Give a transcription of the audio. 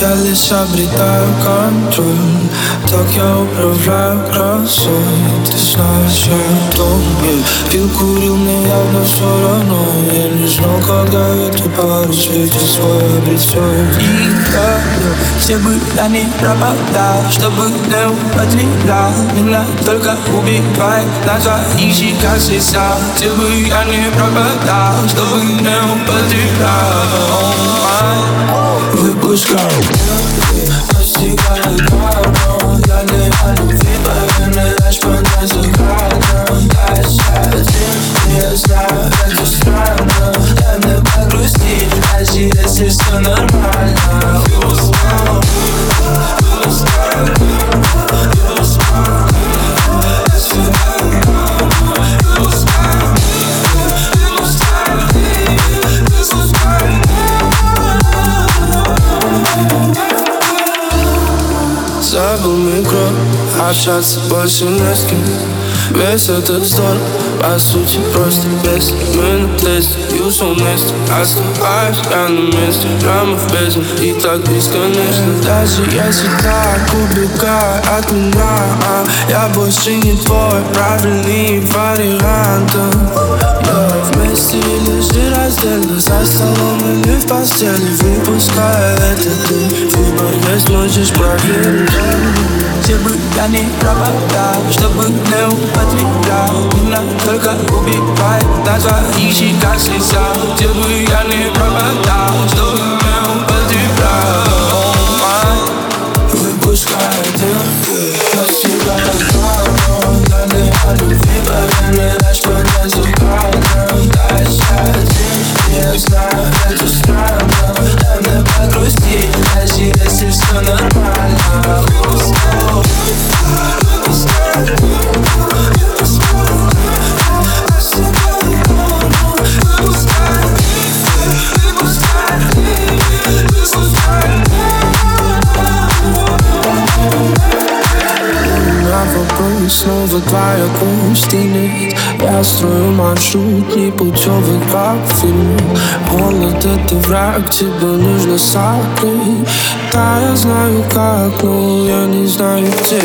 Я лишь обретаю контроль Так я управляю красой Ты знаешь, я думаю Пил, курил, мне явно все равно Я не знал, когда эту пару светит свой обретет И я, все бы я не пропадал Чтобы не употреблял Меня только убивает на твоих щеках слеза Где бы я не пропадал Чтобы не употреблял Выпускал Достигаю давно Я не о любви, поверь лишь Забыл микро, общаться больше не с кем Весь этот вздор, по сути, просто без Мы на тесте, и ушел вместе Оставаюсь я на месте, прямо в бездну И так бесконечно Даже если так убегай от меня а Я больше не твой правильный вариант Я вместе лежи раздельно За столом или в постели Выпуская этот дым Выбор есть, можешь проверить где бы я не пропадал Чтобы не употреблял Меня только убивает на твоих щеках слеза Где бы я не пропадал side снова твоя гостиниц Я строю маршрут непутевый, как в фильме Голод это враг, тебе нужно согреть Да, я знаю как, но я не знаю где